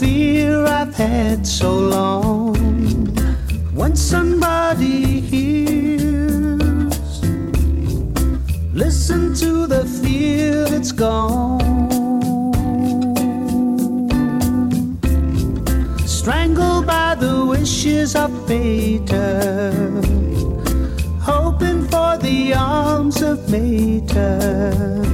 fear I've had so long. When somebody hears, listen to the fear that's gone. Strangled by the wishes of fate, hoping for the arms of Mater.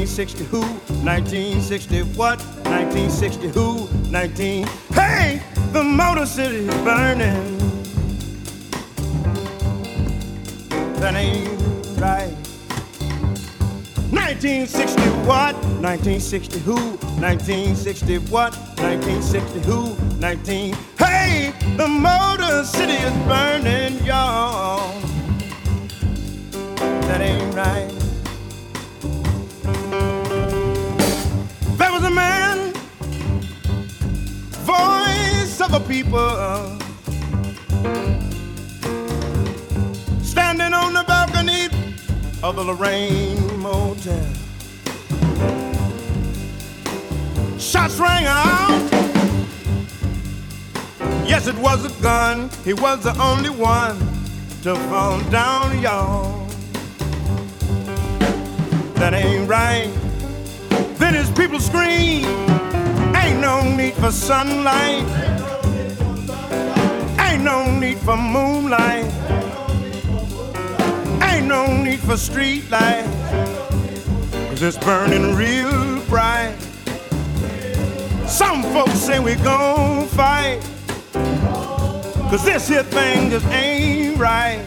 1960 who? 1960 what? 1960 who? 19. Hey, the Motor City is burning. That ain't right. 1960 what? 1960 who? 1960 what? 1960 who? 19. Hey, the Motor City is burning, y'all. People, standing on the balcony of the Lorraine Motel. Shots rang out. Yes, it was a gun. He was the only one to fall down, y'all. That ain't right. Then his people scream, ain't no need for sunlight. For moonlight. Ain't no need for street light. Cause it's burning real bright. Some folks say we gon' fight. Cause this here thing just ain't right.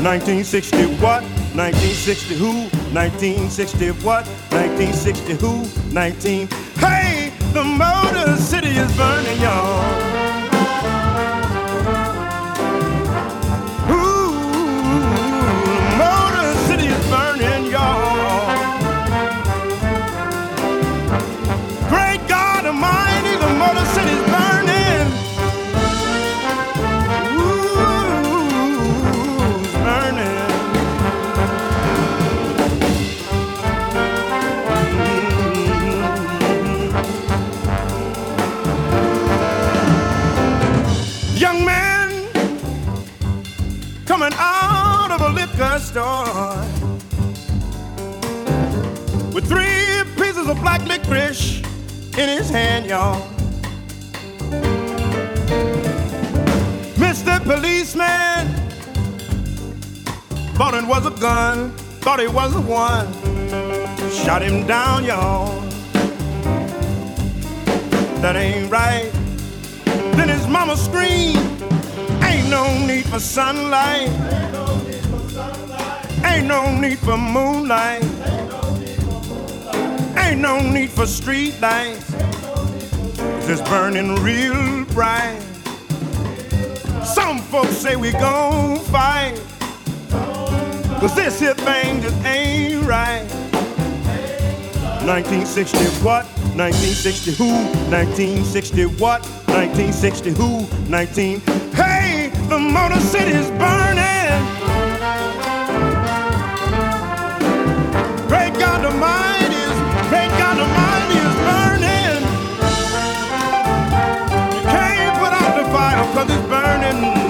1960 what? 1960 who? 1960 what? 1960 who? 19. Hey, the Motor City is burning, y'all. Gun, thought he was the one. Shot him down, y'all. That ain't right. Then his mama screamed, Ain't no need for sunlight. Ain't no need for moonlight. Ain't no need for street lights. It's burning real bright. Some folks say we gon' fight. Cause this here thing just ain't right. 1960 what? 1960 who? 1960 what? 1960 who? 19. Hey, the Motor City's burning. Great God Almighty great God Almighty is burning. You can't put out the fire cause it's burning.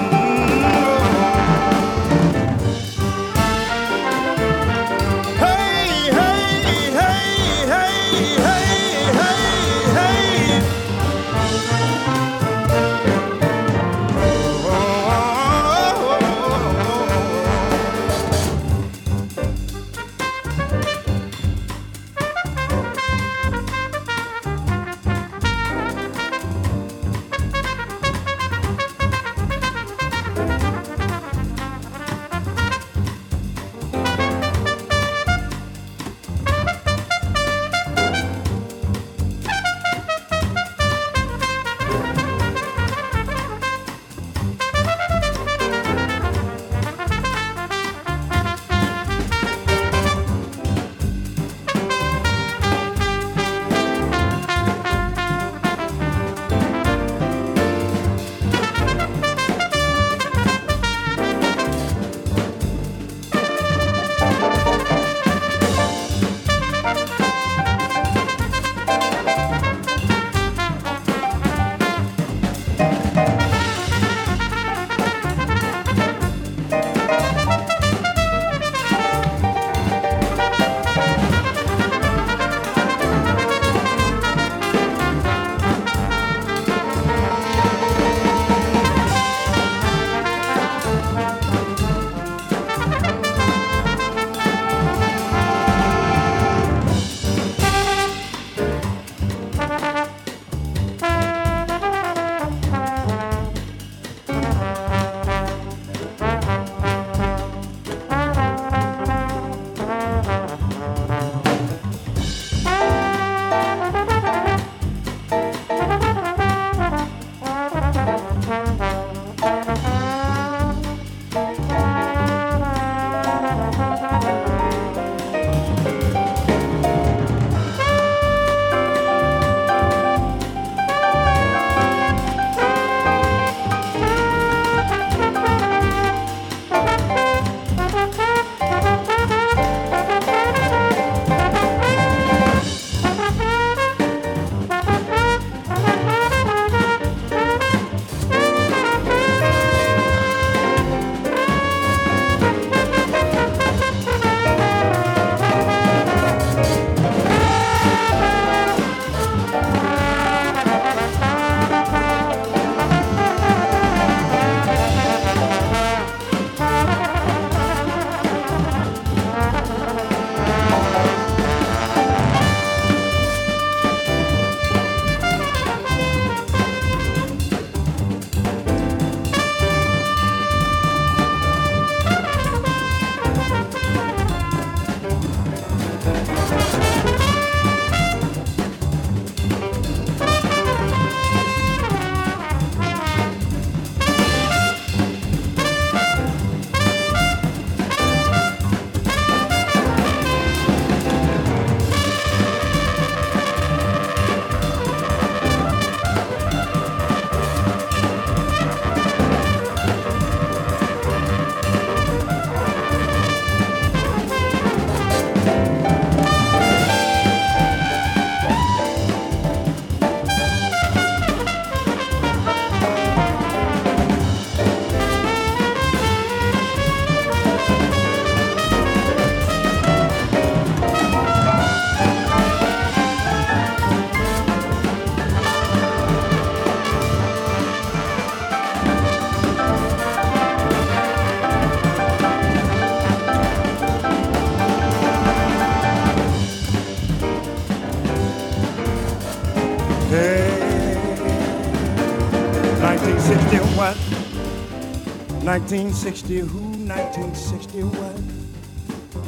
1960 who? 1960 what?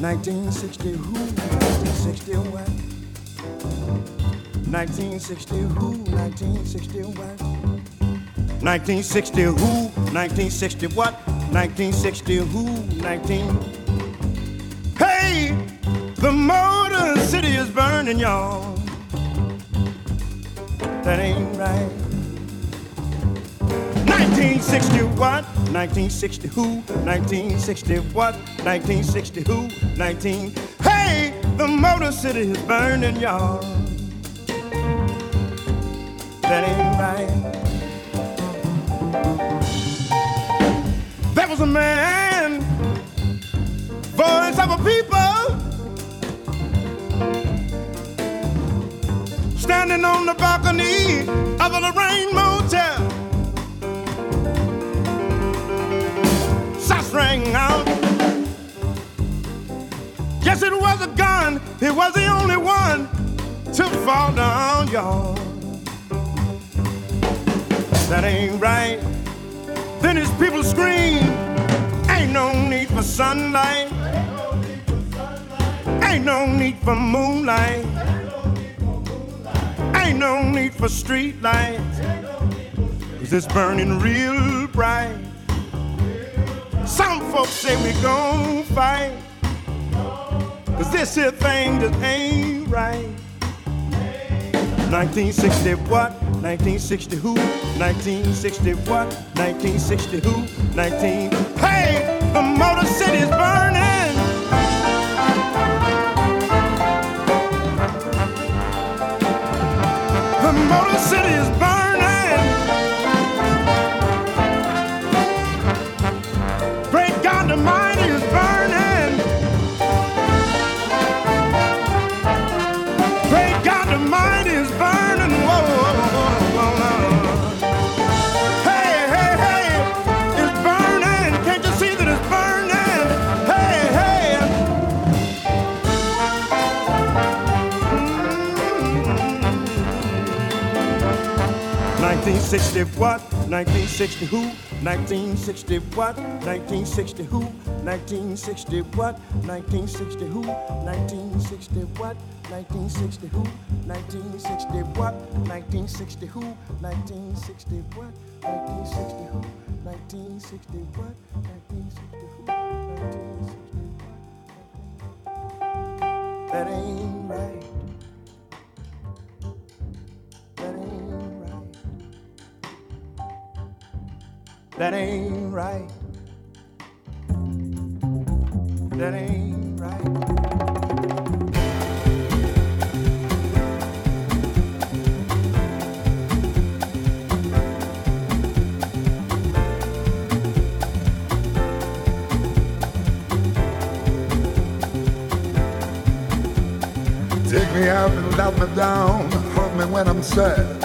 1960 who? 1960 what? 1960 who? 1960 what? 1960 who? 1960 what? 1960 who? 19. Hey, the Motor City is burning, y'all. That ain't right. 1960 what? 1960 who? 1960 what? 1960 who? 19. Hey, the Motor City is burning, y'all. That ain't right. There was a man, voice of a people, standing on the balcony of a Lorraine it was a gun. He was the only one to fall down, y'all. That ain't right. Then his people scream, Ain't no need for sunlight. Ain't no need for moonlight. Ain't no need for street lights. Cause it's burning real bright. Some folks say we gon' fight. Cause this here thing just ain't right. 1960 what? 1960 who? 1960 what? 1960 who? 19. Hey, the Motor City's burning. 1960 what? 1960 who? 1960 what? 1960 who? 1960 what? 1960 who? 1960 what? 1960 who? 1960 what? 1960 who? 1960 what? 1960 who? 1960 what? 1960 who? 1960 what? That ain't right. That ain't right. That ain't right. Take me out and let me down, hold me when I'm sad.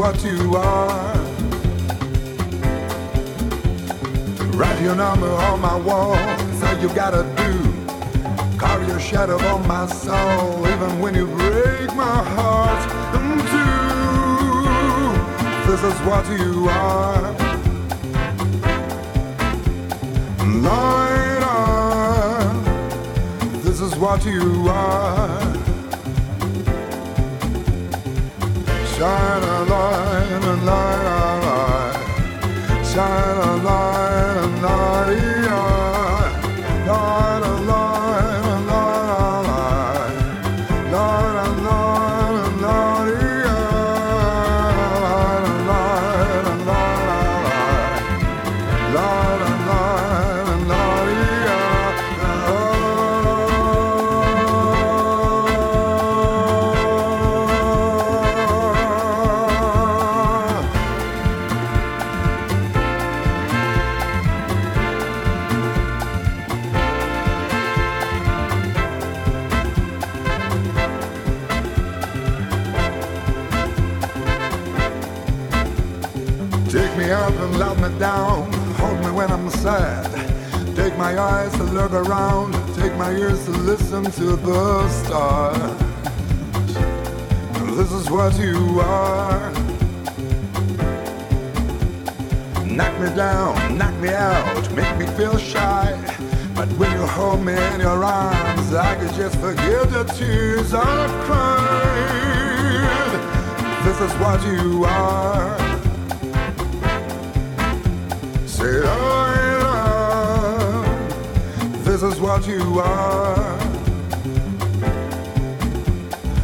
What you are. Write your number on my wall. So you gotta do. Carve your shadow on my soul. Even when you break my heart in two. This is what you are. Light on. This is what you are. Shine a light, a light, a light. Shine a light, a light, light, my eyes to look around, take my ears to listen to the star. This is what you are. Knock me down, knock me out, make me feel shy. But when you hold me in your arms, I could just forget the tears I've cried. This is what you are. Say, oh this is what you are.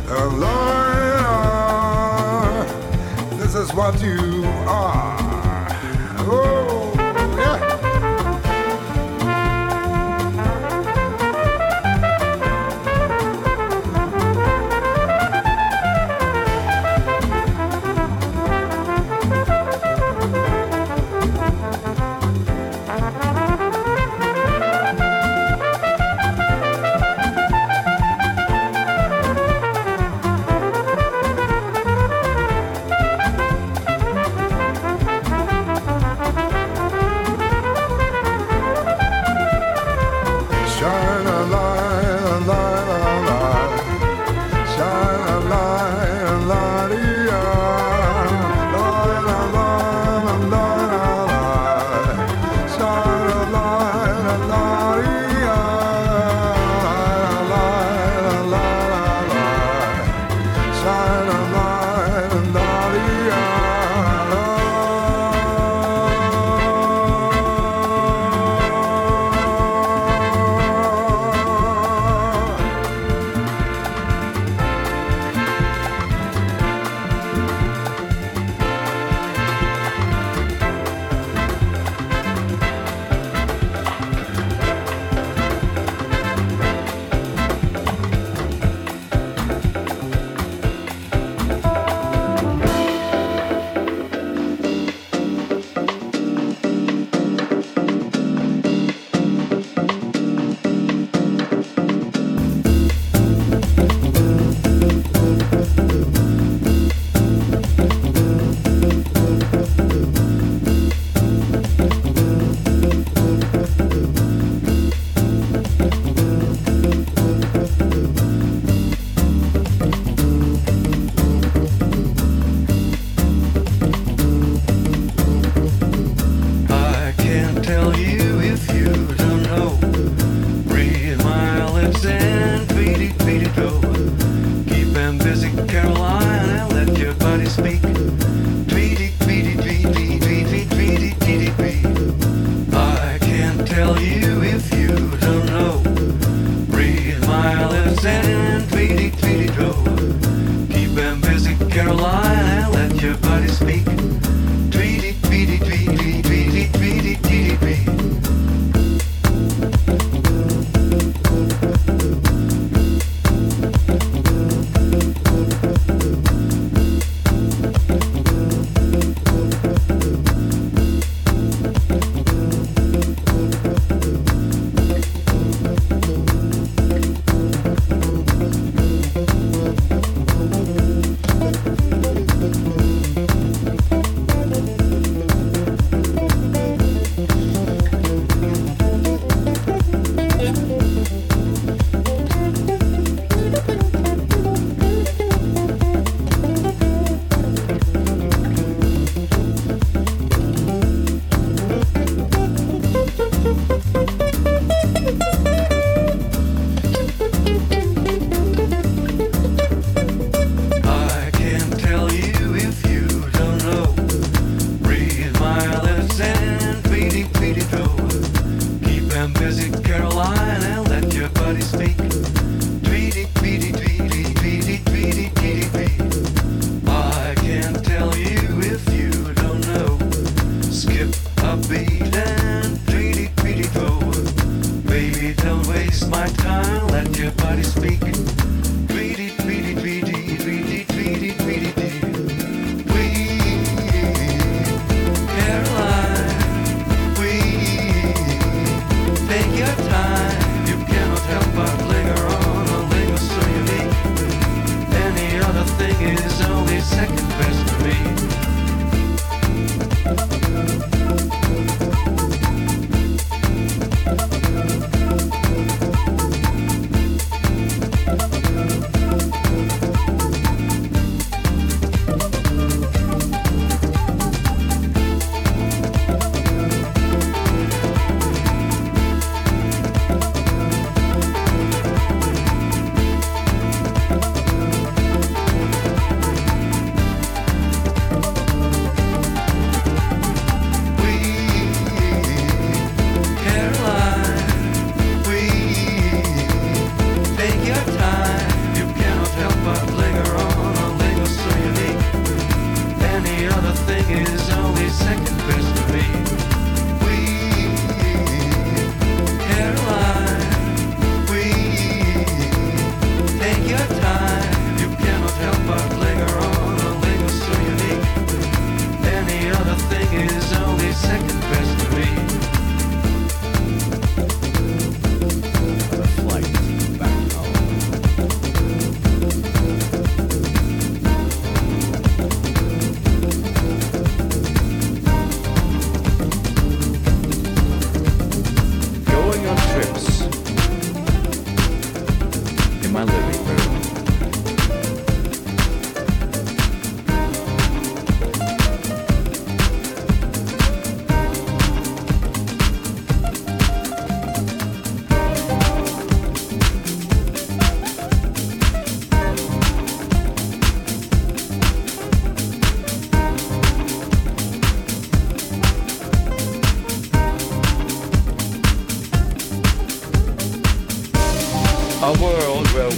A lawyer, this is what you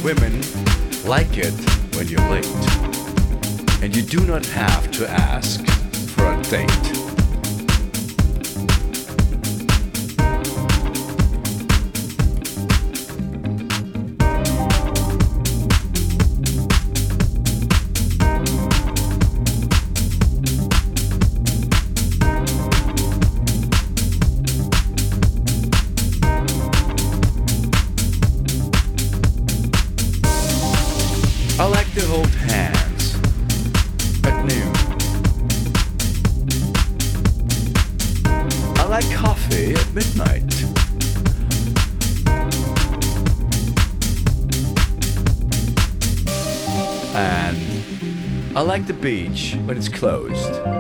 women like it when you're late. And you do not have to ask for a date. beach, but it's closed.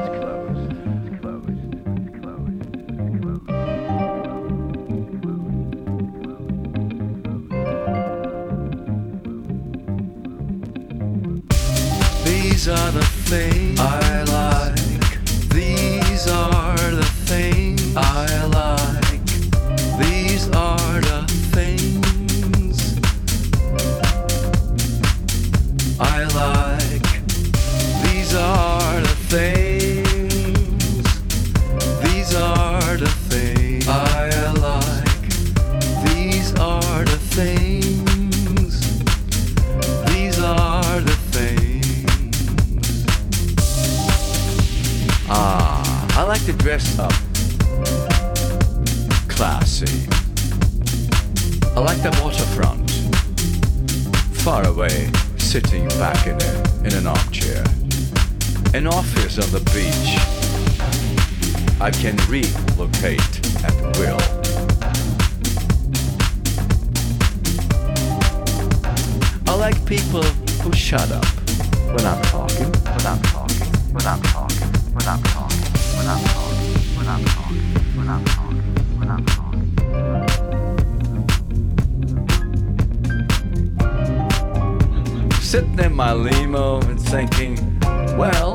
Sitting in my limo and thinking, well,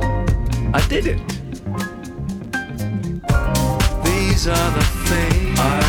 I did it. These are the things I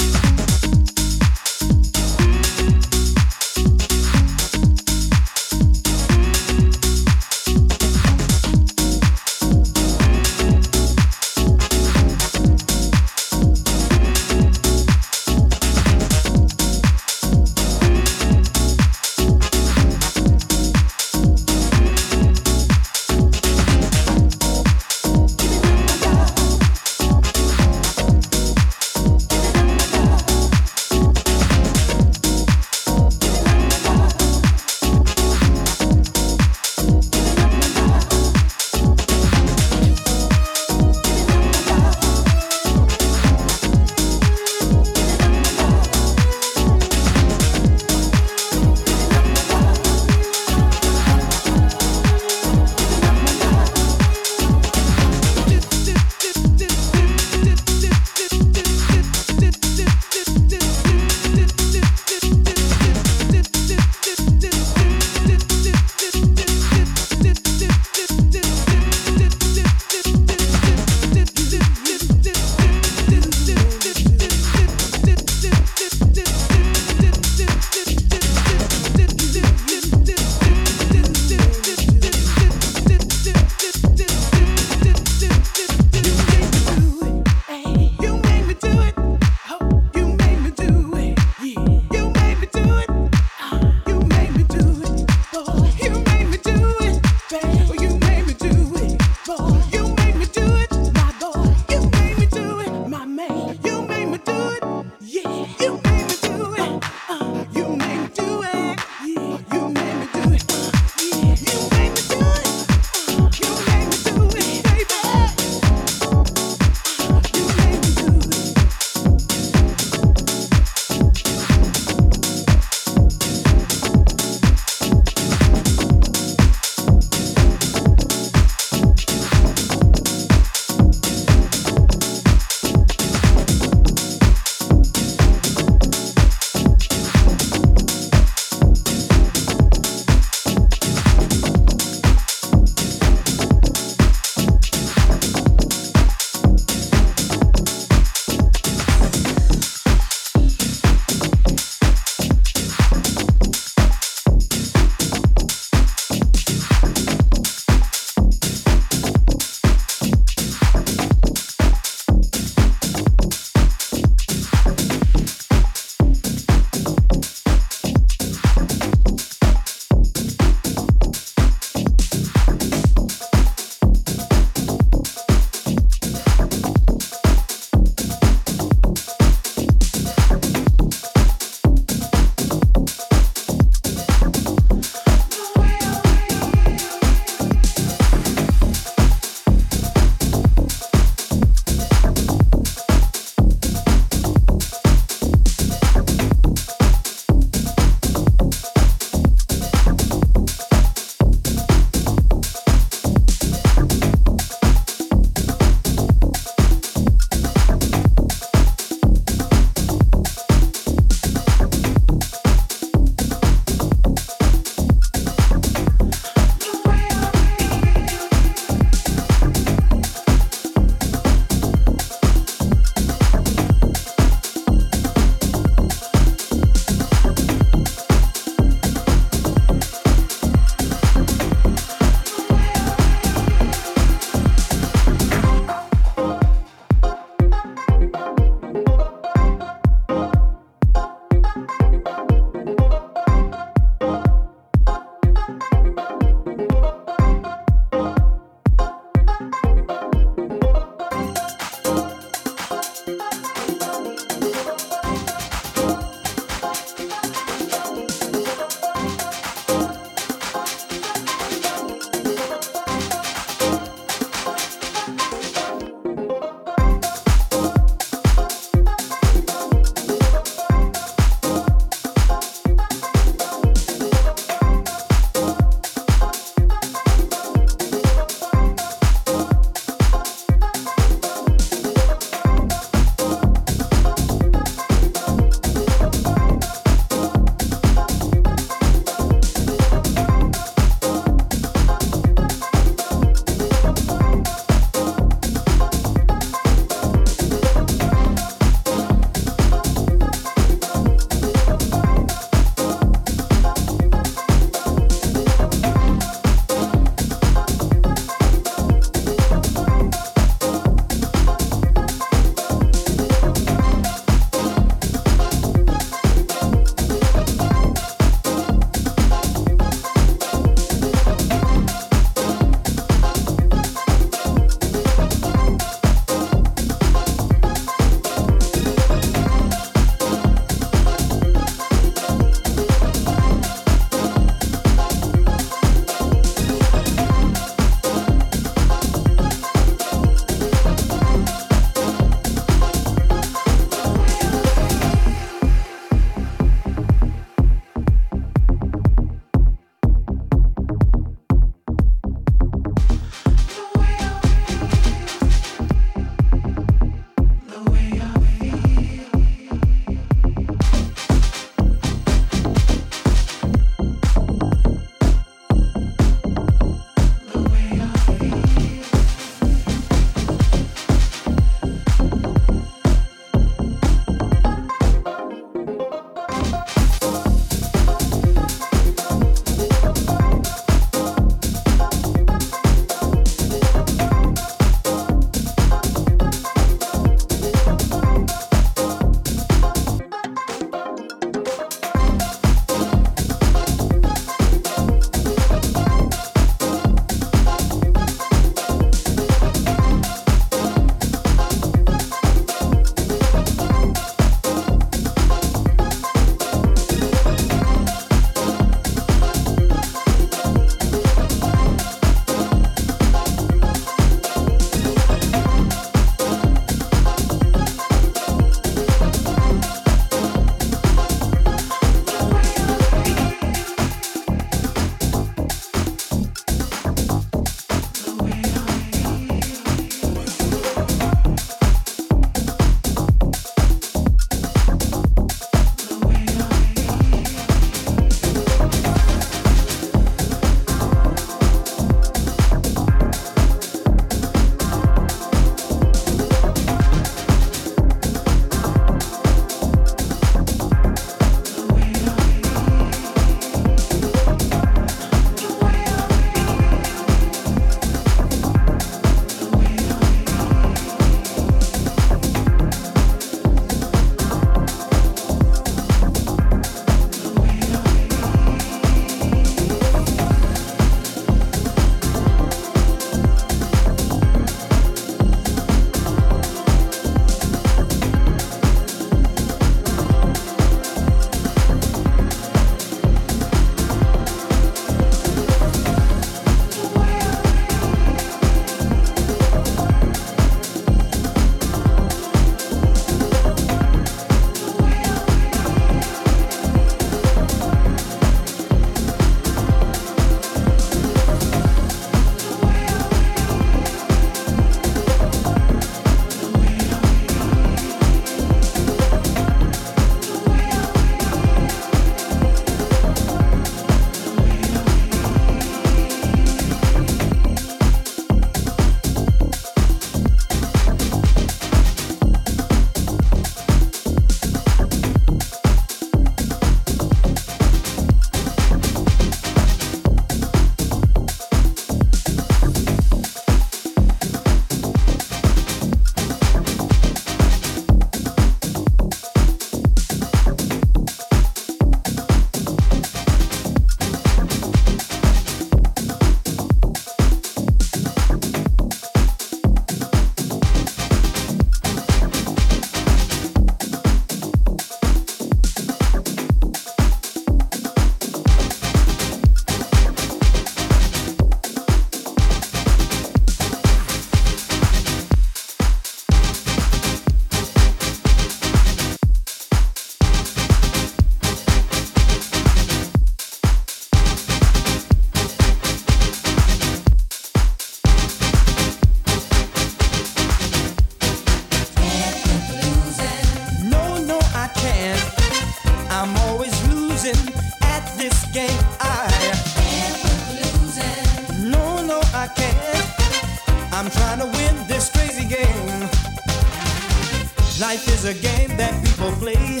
is a game that people play.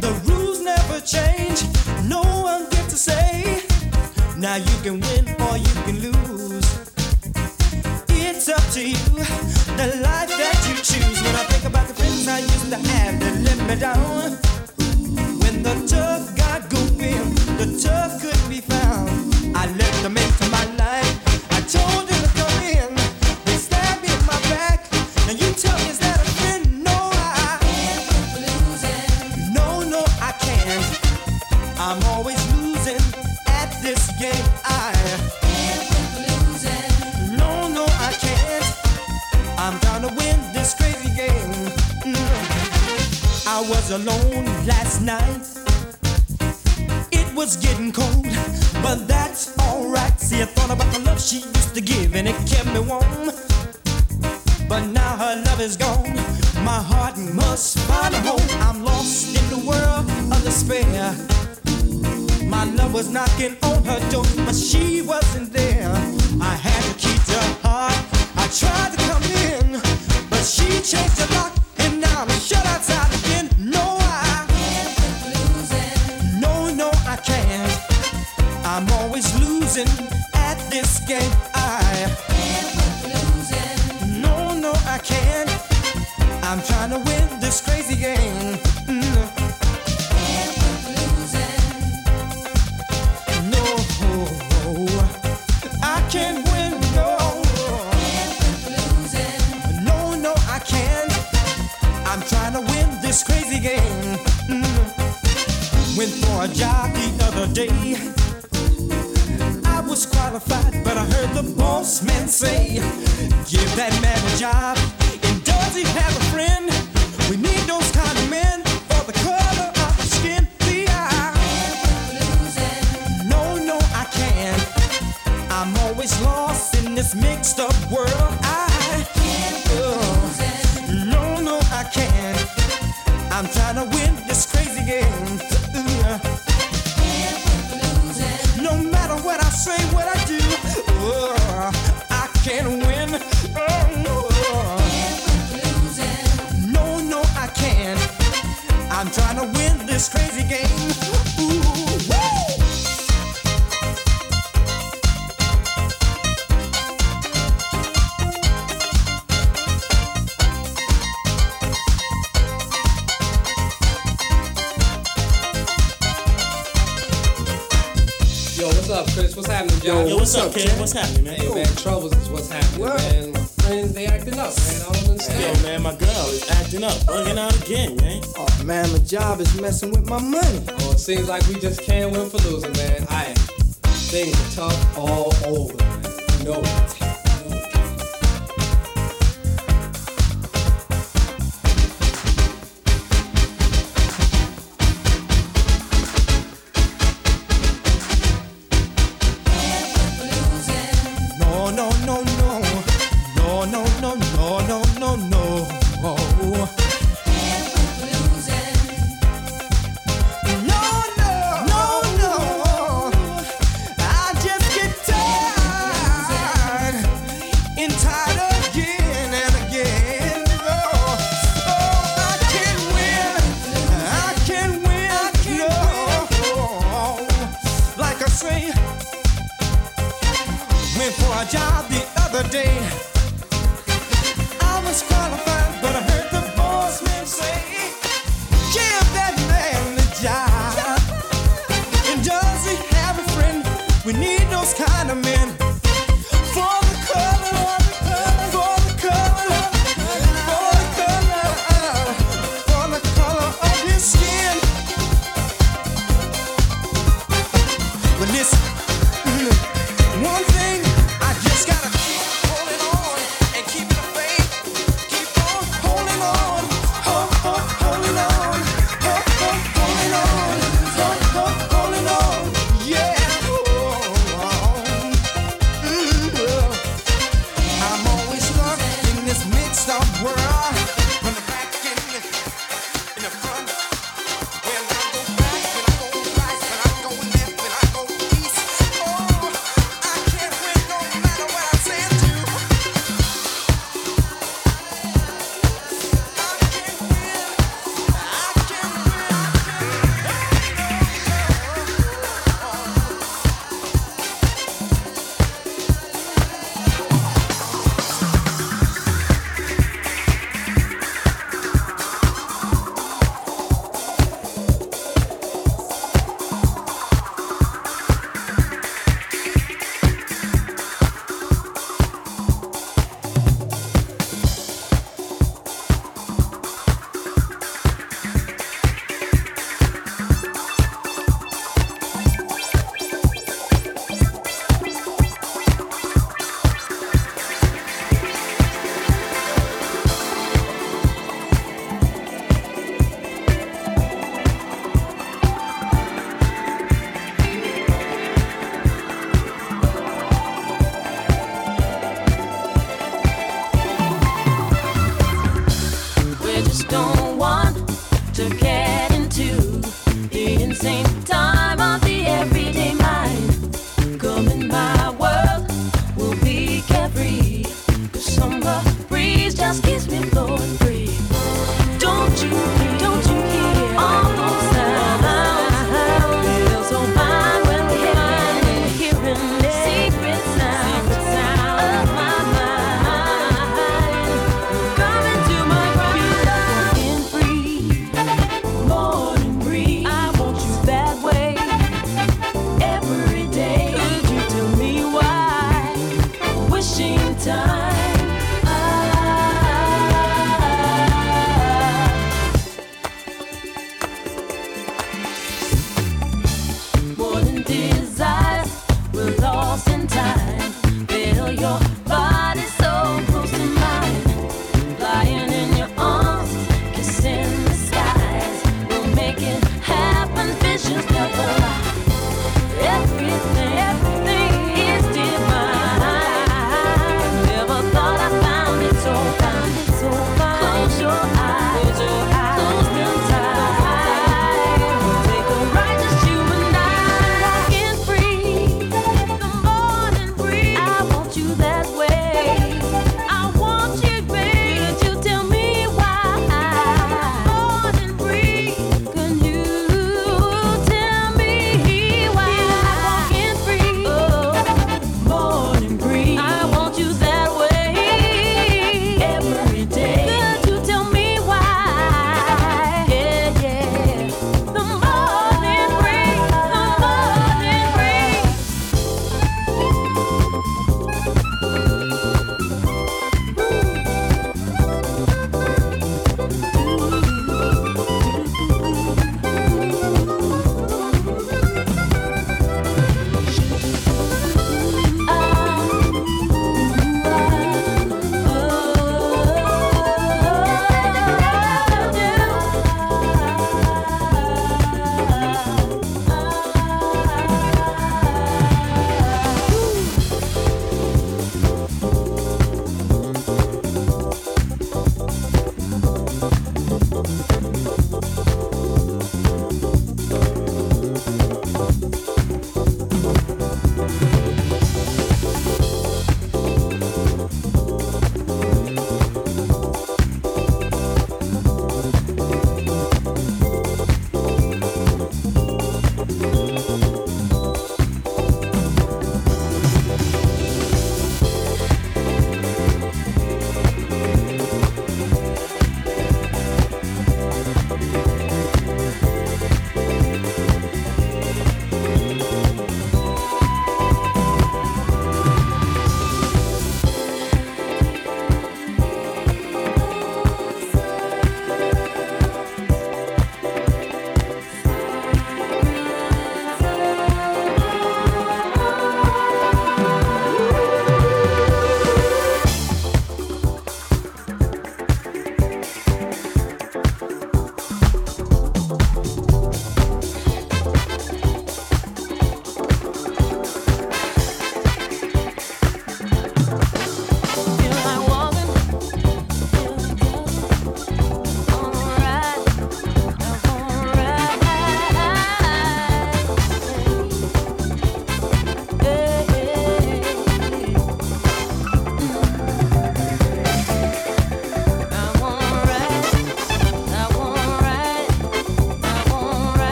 The rules never change, no one gets to say. Now you can win or you can lose. It's up to you, the life that you choose. When I think about the friends I used to have that let me down, when the seems like we just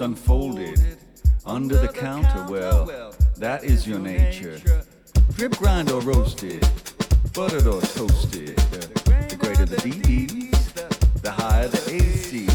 unfolded under the counter. Well, that is your nature. Drip grind or roasted, buttered or toasted. The greater the BEs, the higher the AC.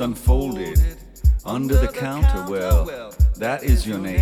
Unfolded. Under the counter, well, that is your nature.